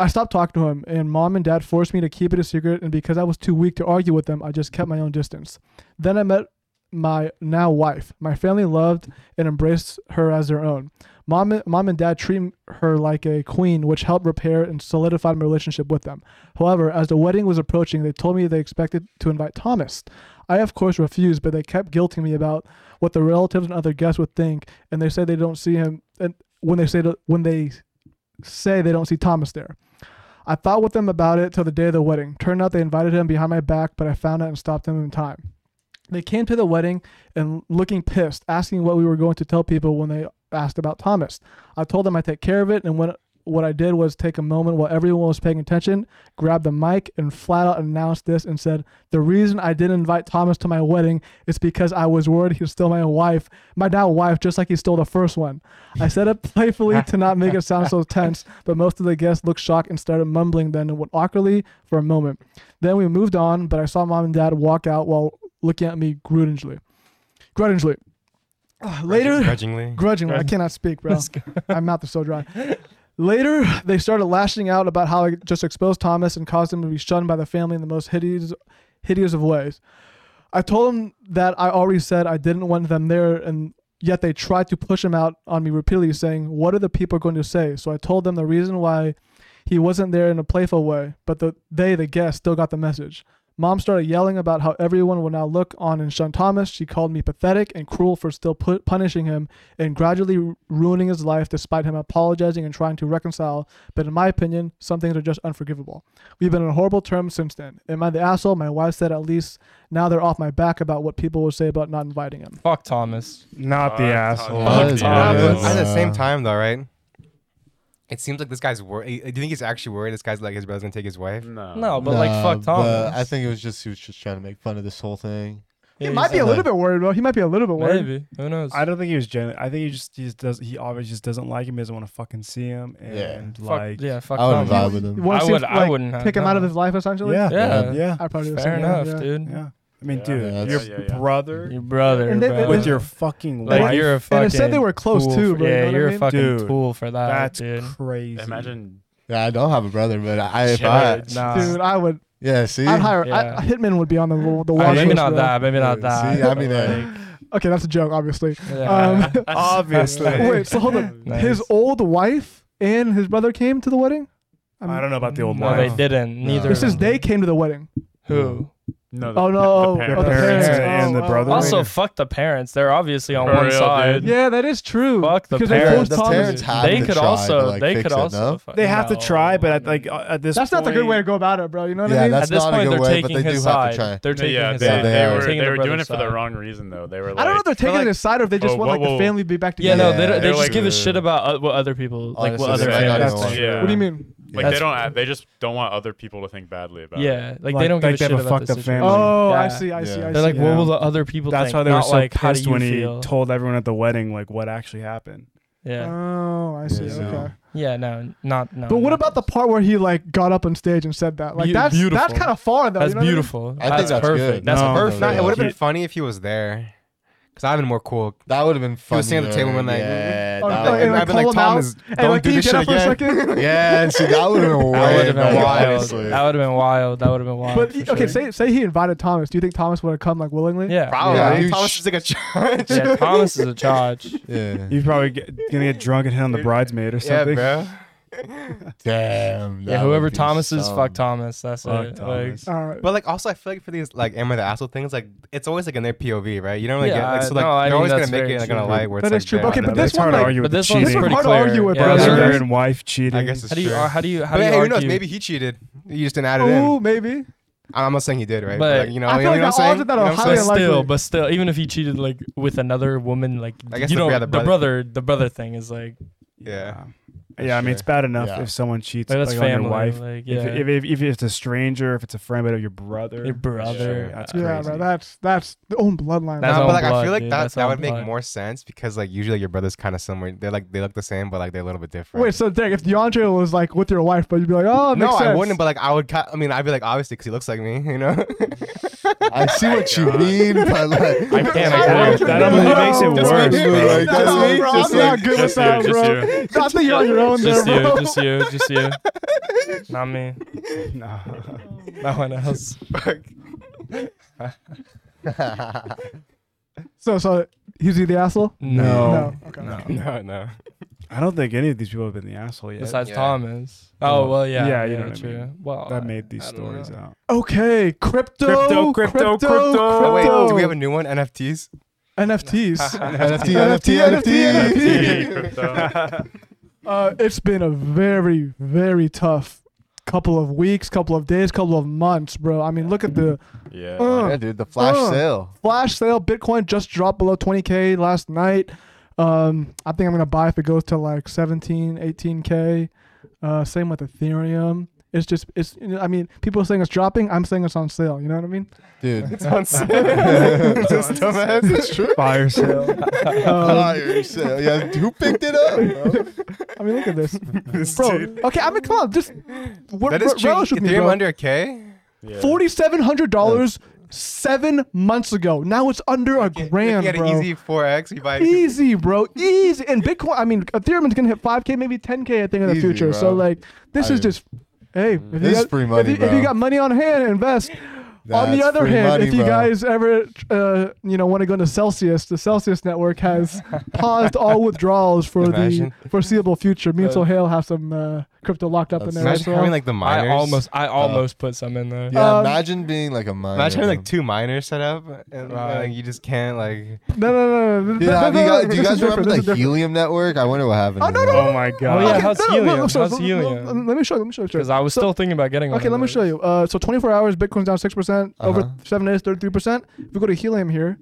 I stopped talking to him, and mom and dad forced me to keep it a secret. And because I was too weak to argue with them, I just kept my own distance. Then I met my now wife. My family loved and embraced her as their own. Mom, mom and dad treat her like a queen, which helped repair and solidify my relationship with them. However, as the wedding was approaching, they told me they expected to invite Thomas. I, of course, refused, but they kept guilting me about what the relatives and other guests would think, and they said they don't see him. And when they say to, when they say they don't see Thomas there, I thought with them about it till the day of the wedding. Turned out they invited him behind my back, but I found out and stopped them in time. They came to the wedding and looking pissed, asking what we were going to tell people when they asked about Thomas. I told them I'd take care of it, and when what I did was take a moment while everyone was paying attention, grabbed the mic, and flat out announced this and said, The reason I didn't invite Thomas to my wedding is because I was worried he'd steal my wife, my now wife, just like he stole the first one. I said it playfully to not make it sound so tense, but most of the guests looked shocked and started mumbling then went awkwardly for a moment. Then we moved on, but I saw mom and dad walk out while looking at me grudgingly. Grudgingly. Later, grudgingly. grudgingly, I cannot speak, bro. Let's go. My mouth is so dry. Later, they started lashing out about how I just exposed Thomas and caused him to be shunned by the family in the most hideous, hideous of ways. I told them that I already said I didn't want them there, and yet they tried to push him out on me repeatedly, saying, "What are the people going to say?" So I told them the reason why he wasn't there in a playful way, but the, they, the guests, still got the message. Mom started yelling about how everyone will now look on and shun Thomas. She called me pathetic and cruel for still pu- punishing him and gradually ruining his life despite him apologizing and trying to reconcile. But in my opinion, some things are just unforgivable. We've been on horrible terms since then. Am I the asshole? My wife said at least now they're off my back about what people will say about not inviting him. Fuck Thomas. Not the Fuck asshole. Thomas. Fuck Yeah, Thomas. at the same time, though, right? It seems like this guy's worried. Eh, eh, do you think he's actually worried? This guy's like his brother's gonna take his wife. No. No, but like Nah, fuck but Thomas. I think it was just he was just trying to make fun of this whole thing. He Yeah, might be a he's- little bit worried, bro. He might be a little bit worried. Maybe. Who knows? I don't think he was genuine. I think he just he just does he obviously just doesn't like him. He doesn't want to fucking see him. Yeah. And fuck, like yeah, fuck I wouldn't Thomas. vibe with You him. wanna I see would- if, I like, wouldn't have Pick him out of no. his life, essentially. yeah, Yeah. yeah. I'd probably do the Fair same, yeah, enough, yeah. dude. Yeah. I mean, Yeah, dude, yeah, your that's- yeah, yeah. brother Your brother, And they- bro. with your fucking Like, wife. you're a fucking And it said they were close tool too, for- bro. you Yeah, know what I you're a mean? fucking Dude, tool for that, That's dude. crazy. Imagine. Yeah, I don't have a brother, but I if I Shit. Nah. Dude, I would. yeah, see, I'd hire. Yeah. I, Hitman would be on the the watch maybe list, not bro. that. Maybe not that. See. I mean, uh, Okay, that's a joke, obviously. Yeah. Um, Obviously. Wait, so hold on. Nice. His old wife and his brother came to the wedding. I'm- I don't know about the old no, wife. they didn't. Neither. This of is them. they came to the wedding. Who? No. Oh, no, The, oh, the parents parents. and the Oh, brother. oh. Also, fuck the parents. They're obviously on For one real, side. dude. Yeah, that is true. Fuck the because they parents. the parents have They to could try also. to, like, they could it, also. no? fuck- they have to try, but at, like uh, at this That's not the good way to go about it, bro. You know what Yeah, I mean? that's At this not a good they're way, but taking they his do have to side. try. They're taking yeah, his they, Yeah, side. they they, are. were they the were doing it for the wrong reason though. They were like, I don't know if they're taking his side or if they just Oh, want like the family to be back together. Yeah, no, they, don't- they They're just give a shit about uh, what other people like. What other families gonna think. lie. Yeah. What do you mean? Like That's- they don't. They just don't want other people to think badly about. it. Yeah, like, Like- they don't give like a shit have a about the fucked up situation. family. Oh, I Yeah. see, I see, Yeah. I see. They're like, Yeah. what will the other people think? That's think? why they were Not so like, how do pissed you when he told everyone at the wedding like what actually happened. Yeah, Oh, I see. Yeah, so- Okay. yeah, no, not no. But what no. about the part where he like got up on stage and said that? Like Beau- that's beautiful. that's kind of far though. That's you know what I mean? beautiful. I think that's perfect. good. That's No, perfect. Nah, it would have been funny if he was there. Cause I'd been more cool. That would have been fun. was sitting at the table and, like, yeah, Oh, no, and, I've been like, call him out. Thomas, Hey, don't like, do can you this shit up for a again. second? yeah, see, that would have been way That been wild. honestly. That would have been wild. That would have been wild. But for okay, sure. say say he invited Thomas. Do you think Thomas would have come like willingly? yeah, Probably. Yeah, you Thomas is like a charge. yeah. Thomas is a charge. Yeah. He's probably get, gonna get drunk and hit on the bridesmaid or something. yeah, something. bro. Damn. Yeah, whoever Thomas is, fuck Thomas. That's Fuck it. Thomas. All right. But like, also, I feel like for these like Am I the asshole things, like it's always like in their POV, right? You don't really Yeah, get like so I- like no, I they're always gonna make it like in a true. light where That it's is like, true. Okay, but this it's that's- hard one, to like- argue But with this one's one pretty hard to argue with, yeah, Brother very- and wife cheating. I guess it's How do you true. uh, how do you how But do you hey, who argue? knows? Maybe he cheated. You just didn't add it Oh, in. maybe. I'm not saying he did, right? But like, you know, I you feel know like what the I'm odds saying? of that You know what I'm highly But saying? unlikely. still, but still, even if he cheated like with another woman, like I guess you if know, had the a brother- brother, the brother thing is like Yeah. Yeah, I mean it's bad enough Yeah. if someone cheats like, that's like, on family. your wife. Like If, yeah, if, if, if it's a stranger, if it's a friend, but of your brother, Your brother. sure, that's Yeah, Yeah, crazy. bro. That's that's the own bloodline. That's no, own but like I blood, feel like dude. that That's that own would make more sense because like usually your brother's kind of similar. They're like they look the same, but like they're a little bit different. Wait, so Derek, if DeAndre was like with your wife, but you'd be like, oh, it no, makes I sense. wouldn't. But like I would. Ca- I mean, I'd be like obviously because he looks like me, you know. I see what you mean, but like, I can't I agree. That only makes it Just worse. me. bro. Like, that's me. bro, Just I'm not like- good with just you, that, just bro. you. I think you're on your alone there, Just you, bro. just you, just you. Not me. no. No one else. Fuck. So, so he's he the asshole? No. No. Okay. No. No, no. I don't think any of these people have been the asshole yet. Besides Yeah. Thomas. Oh well, yeah. Yeah, Yeah, you know what I true. mean. Well, that I- made these I don't stories know. out. Okay, crypto, Crypto, crypto, crypto. Oh, wait, do we have a new one? NFTs? NFTs. NFT, NFT, NFT, NFT. Crypto. Uh, it's been a very, very tough couple of weeks, couple of days, couple of months, bro. I mean, look at the Yeah. Uh, Yeah, dude, the flash Uh. sale. flash sale. Bitcoin just dropped below 20k last night. Um, I think I'm gonna buy if it goes to like 17, 18k. Uh, same with Ethereum. It's just it's. you know, I mean, people are saying it's dropping. I'm saying it's on sale. You know what I mean? Dude. It's on sale. Just dumbass. It's true. Fire sale. Um, Fire sale. Yeah, who picked it up? bro? I mean, look at this, This bro. dude. Okay, I mean, come on, just what, That is true. relish with me, Ethereum bro. under a K? Yeah. Forty-seven hundred dollars seven months ago. Now it's under a grand, You get bro. an easy 4x. You buy Easy, bro. Easy. And Bitcoin, I mean, Ethereum is gonna hit 5K, maybe 10K, I think, in the Easy, future. So, like, this I is mean, just, hey, if you, This is got, free money, if, you, if bro. you got money on hand, invest. on the other free hand, money, if you bro. guys ever, uh, you know, want to go into Celsius, the Celsius network has paused all withdrawals for Imagine. the foreseeable future. Me and Uh, Sohail have some uh, crypto locked up in That's there. Imagine as well. having like the miners. I almost, I almost put some in there. Yeah, Um, imagine being like a miner. Imagine having like two miners set up, and Right. like, you just can't like. no, no, no, no. Dude, Th- have th- you th- guys, do you this is guys remember different, this is the different. Helium Network? I wonder what happened. Oh, to no, them. no, Oh my god. Oh, yeah, Okay, how's no, no, helium? let me show- How's let me- helium? Let me show you. Let me show you. Because I was So- still thinking about getting one. Okay, of let me those. show you. Uh, so 24 hours, Bitcoin's down six percent. Over Uh-huh. seven days, 33 percent. If we go to Helium here,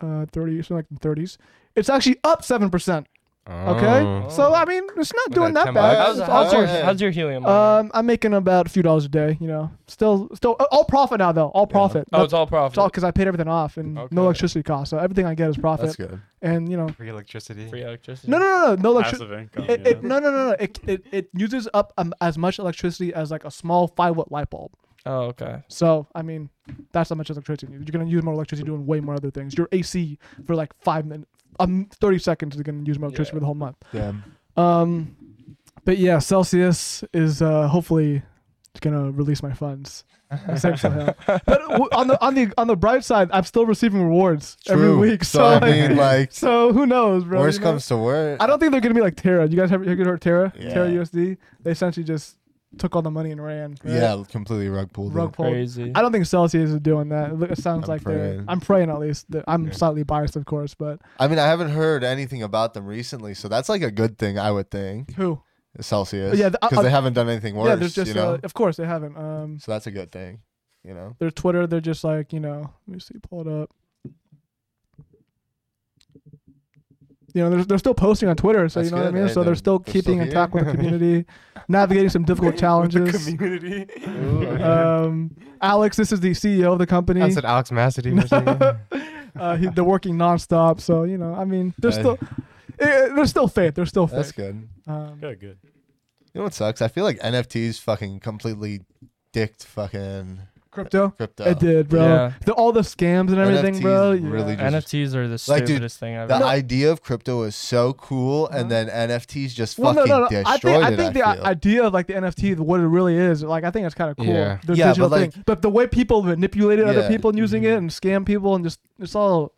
uh, 30, something like the 30s, it's actually up seven percent. Okay, Oh. so I mean, it's not What, doing like that 10 bad. bucks? How's, It's how's, all your, good. how's your helium? Um, I'm making about a few dollars a day. You know, still, still, uh, all profit now though. All profit. oh, it's all profit. it's all because I paid everything off and Okay. no electricity cost. So everything I get is profit. That's good. And you know, Free electricity. Free electricity. no, no, no, no, no electricity. Passive income. It, yeah. no, no, no, no. It, it, it uses up um, as much electricity as like a small five watt light bulb. Oh, okay. So I mean, that's how much electricity. You're gonna use more electricity doing way more other things. Your AC for like five minutes, um, thirty seconds is gonna use more electricity Yeah. for the whole month. Damn. Um, but yeah, Celsius is uh hopefully gonna release my funds. Essentially, but on the on the on the bright side, I'm still receiving rewards every week. So, So, I like, mean, like, so who knows, bro? worst you know? comes to worst. I don't think they're gonna be like Terra. You guys have you heard Terra? Terra Yeah. USD. They essentially just took all the money and ran. right? Yeah, completely rug pulled. Rug pulled. Crazy. I don't think Celsius is doing that. It sounds I'm like they're. I'm praying at least. that- I'm Yeah. slightly biased, of course, but I mean, I haven't heard anything about them recently, so that's like a good thing, I would think. who? Celsius. Yeah, the- because uh, they haven't done anything worse. yeah, there's just. you know, uh, of course, they haven't. Um, so that's a good thing. You know, their Twitter, they're just like you know. Let me see. Pull it up. You know, they're, they're still posting on Twitter, so That's you know what I mean. Hey, so they're they're- still they're keeping still in touch with the community, navigating some difficult challenges. community. um, Alex, this is the CEO of the company. I said Alex Massady. or something. uh, he, they're working nonstop, so you know. I mean, there's Hey. still, eh, there's still faith. There's still faith. that's good. Um, Good, good. You know what sucks? I feel like NFTs fucking completely dicked fucking crypto. crypto. It did, bro. Yeah. The, all the scams and everything, NFTs bro. really yeah. just- NFTs are the Like, dude, stupidest thing I've The ever. idea of crypto is so cool, and then NFTs just Well, no, fucking no, no. I destroyed think I it. think the I i- feel. idea of like the NFT, what it really is, like I think it's kind of cool. Yeah. The Yeah, digital but, like- thing. But the way people manipulated other Yeah. people and using it and scam people and just it's all.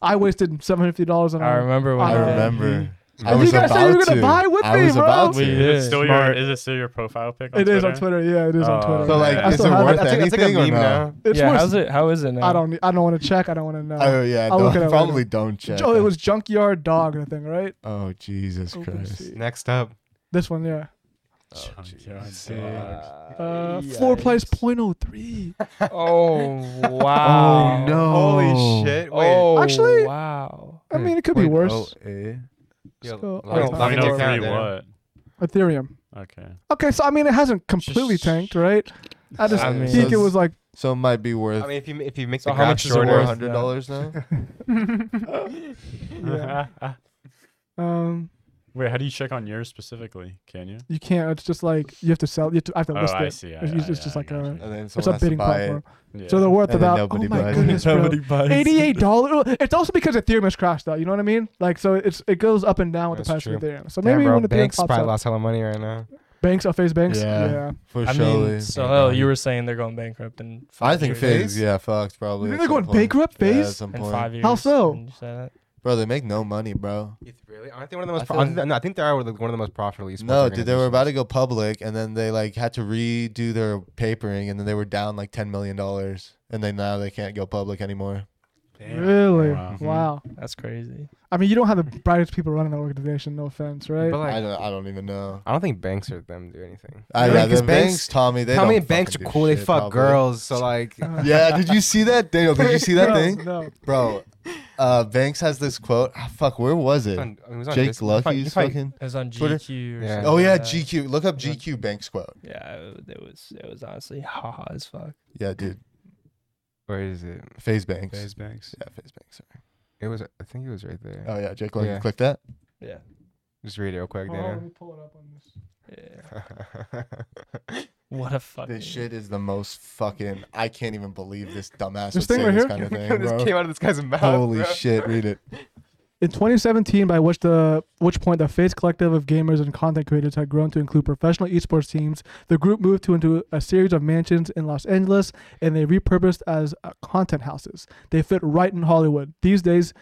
I wasted seven hundred fifty dollars on. I remember when I I did. remember. Mm-hmm. I And was you guys said you were gonna to. buy with I me, was bro. about to. We Is it still your? Is it still your profile pic? On It is on Twitter? Twitter. Yeah, it is on Oh, Twitter. So like, I is still it worth it. That's like, like a anything or meme no? now. It's yeah, worth- how's it? How is it now? I don't. I don't want to check. I don't want to know. Oh yeah, I'll look don't- it probably later. don't check. Oh, it was junkyard dog. I think right. Oh Jesus Oh, Christ! see. Next up. This one, yeah. Oh, Junkyard jeez. dog. Uh, floor price 0.03. Oh wow. Oh no! Holy shit! Wait. Oh, Actually- wow. I mean, it could be worse. Yo, Still- log- oh, log into your 0.03 account, Dan. what? Ethereum. Okay. Okay, so I mean, it hasn't completely tanked, right? I just I mean- think So it was like So it might be worth I mean, if you if you make So the how graph much is it shorter, worth? hundred dollars now. Yeah. um Wait, how do you check on yours specifically? Can you? You can't. It's just like you have to sell. You have to, I have to Oh, list I it. see. It's, Yeah, it's yeah, just I like a. And then It's a someone has to bidding buy platform. Yeah. So they're worth And then about. Oh nobody oh my buys. goodness, bro. buys. Eighty-eight dollars. It's also because Ethereum has crashed out. You know what I mean? Like so, it's it goes up and down with the That's price of true. Ethereum. So Damn, maybe bro, when Ethereum banks pops probably up, lost of money right now. banks or FaZe banks. Yeah. yeah. For I sure. mean, so hell, you were saying they're going bankrupt in. Five I think years. FaZe, yeah, fucked probably. You at think they're going bankrupt, Yeah, FaZe? at some in point. five years. How so? Did you say that? Bro, they make no money, bro. It's really? Aren't they one of the most? I Pro- I think, no, I think they are one of the one of the most profitable esports. No, dude, they were about to go public, and then they like had to redo their papering, and then they were down like ten million dollars, and then now they can't go public anymore. Really? Wow. Wow. That's crazy. I mean, you don't have the brightest people running the organization. No offense, right? But like, I don't, I don't even know. I don't think banks or them do anything. I, Really? yeah, 'Cause the banks, Tommy. They How many don't banks are fucking do cool? They fuck probably. girls. So like, Yeah, did you see that, Daniel? Did you see that no, thing, No. bro? Uh, Banks has this quote. Ah, fuck, where was it? on- it was on Jake Dis- you find- you Lucky's fucking. It was on GQ. Or Yeah. Oh yeah. GQ. Look up GQ Banks quote. Yeah, it, it was. It was honestly haha as fuck. Yeah, dude. Where is it? FaZe Banks. FaZe banks. Yeah, FaZe Banks. Sorry. It was. I think it was right there. Oh yeah, Jake Lucky. Yeah. Click that. Yeah. Just read it real quick, Oh, let me pull it up on this. Yeah. What a fucking. This shit is the most fucking. I can't even believe this dumbass This would thing say right this here? kind of thing, this bro. came out of this guy's mouth. Holy bro. shit! Read it. In 2017, by which the which point the FaZe collective of gamers and content creators had grown to include professional esports teams, the group moved to into a series of mansions in Los Angeles, and they repurposed as uh, content houses. They fit right in Hollywood. These days,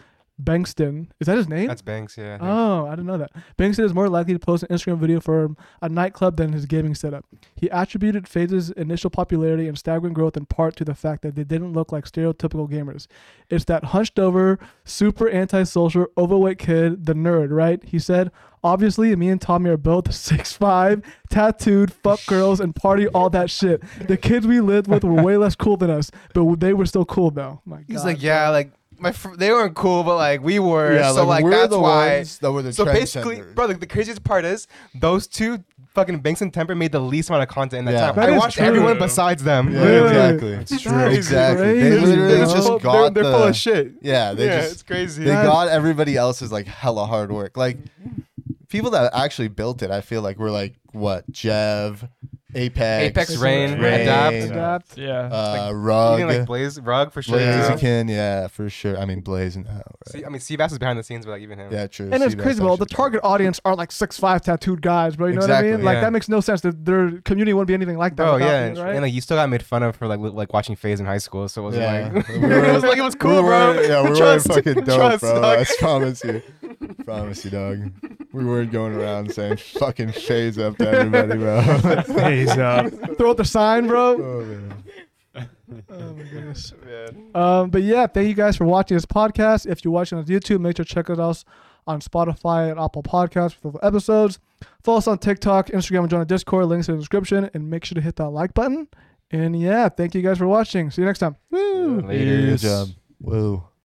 Bankston is that his name? That's banks. Yeah. I. Oh, I didn't know that. Bankston is more likely to post an Instagram video for a nightclub than his gaming setup. He attributed FaZe's initial popularity and staggering growth in part to the fact that they didn't look like stereotypical gamers. It's that hunched over, super antisocial, overweight kid, the nerd, right? He said, Obviously, me and Tommy are both 6'5, tattooed, fuck girls, and party all that shit. The kids we lived with were way less cool than us, but they were still cool though. My He's God, like, yeah, like my fr- they weren't cool, but like we were. yeah, so like, we're that's the why. ones that were the So basically, trendsetters. bro, like, the craziest part is those two fucking Banks and Temperrr made the least amount of content in that Yeah. time. That I is watched true. everyone besides them. Yeah, Really? exactly. That's Exactly. They crazy, literally bro. just they're, got they're the. full of shit. Yeah, they yeah, just it's crazy. they That's- got everybody else's like hella hard work. Like people that actually built it, I feel like were like what Jev, Apex, Apex, Rain, Rain, Adapt. Adapt. Yeah. uh, Rug, Even like Blaze, Rug for sure. Blaziken, yeah, for sure. I mean Blaze and oh, right. See, I mean, Seabass is behind the scenes, but like even him. yeah, true. And it's See, crazy, that's bro. The target audience are like six five tattooed guys, bro. You know what I mean? Like Yeah. that makes no sense. That their community wouldn't be anything like that. Bro, without yeah, it, and, right? and like you still got made fun of for like li- like watching FaZe in high school, so it was Yeah. like We it was like it was We cool, bro. Yeah, we were Trust- fucking dope, bro. dog. I promise you. promise you, dog. We weren't going around saying fucking FaZe up to everybody, bro. FaZe up. Throw out the sign, bro. oh, man. Oh my goodness. Um, but yeah, thank you guys for watching this podcast. If you're watching on YouTube, make sure to check us out on Spotify and Apple Podcasts for full episodes. Follow us on TikTok, Instagram, and join the Discord. Links in the description. And make sure to hit that like button. And yeah, thank you guys for watching. See you next time. Woo! Later. Good job. Woo.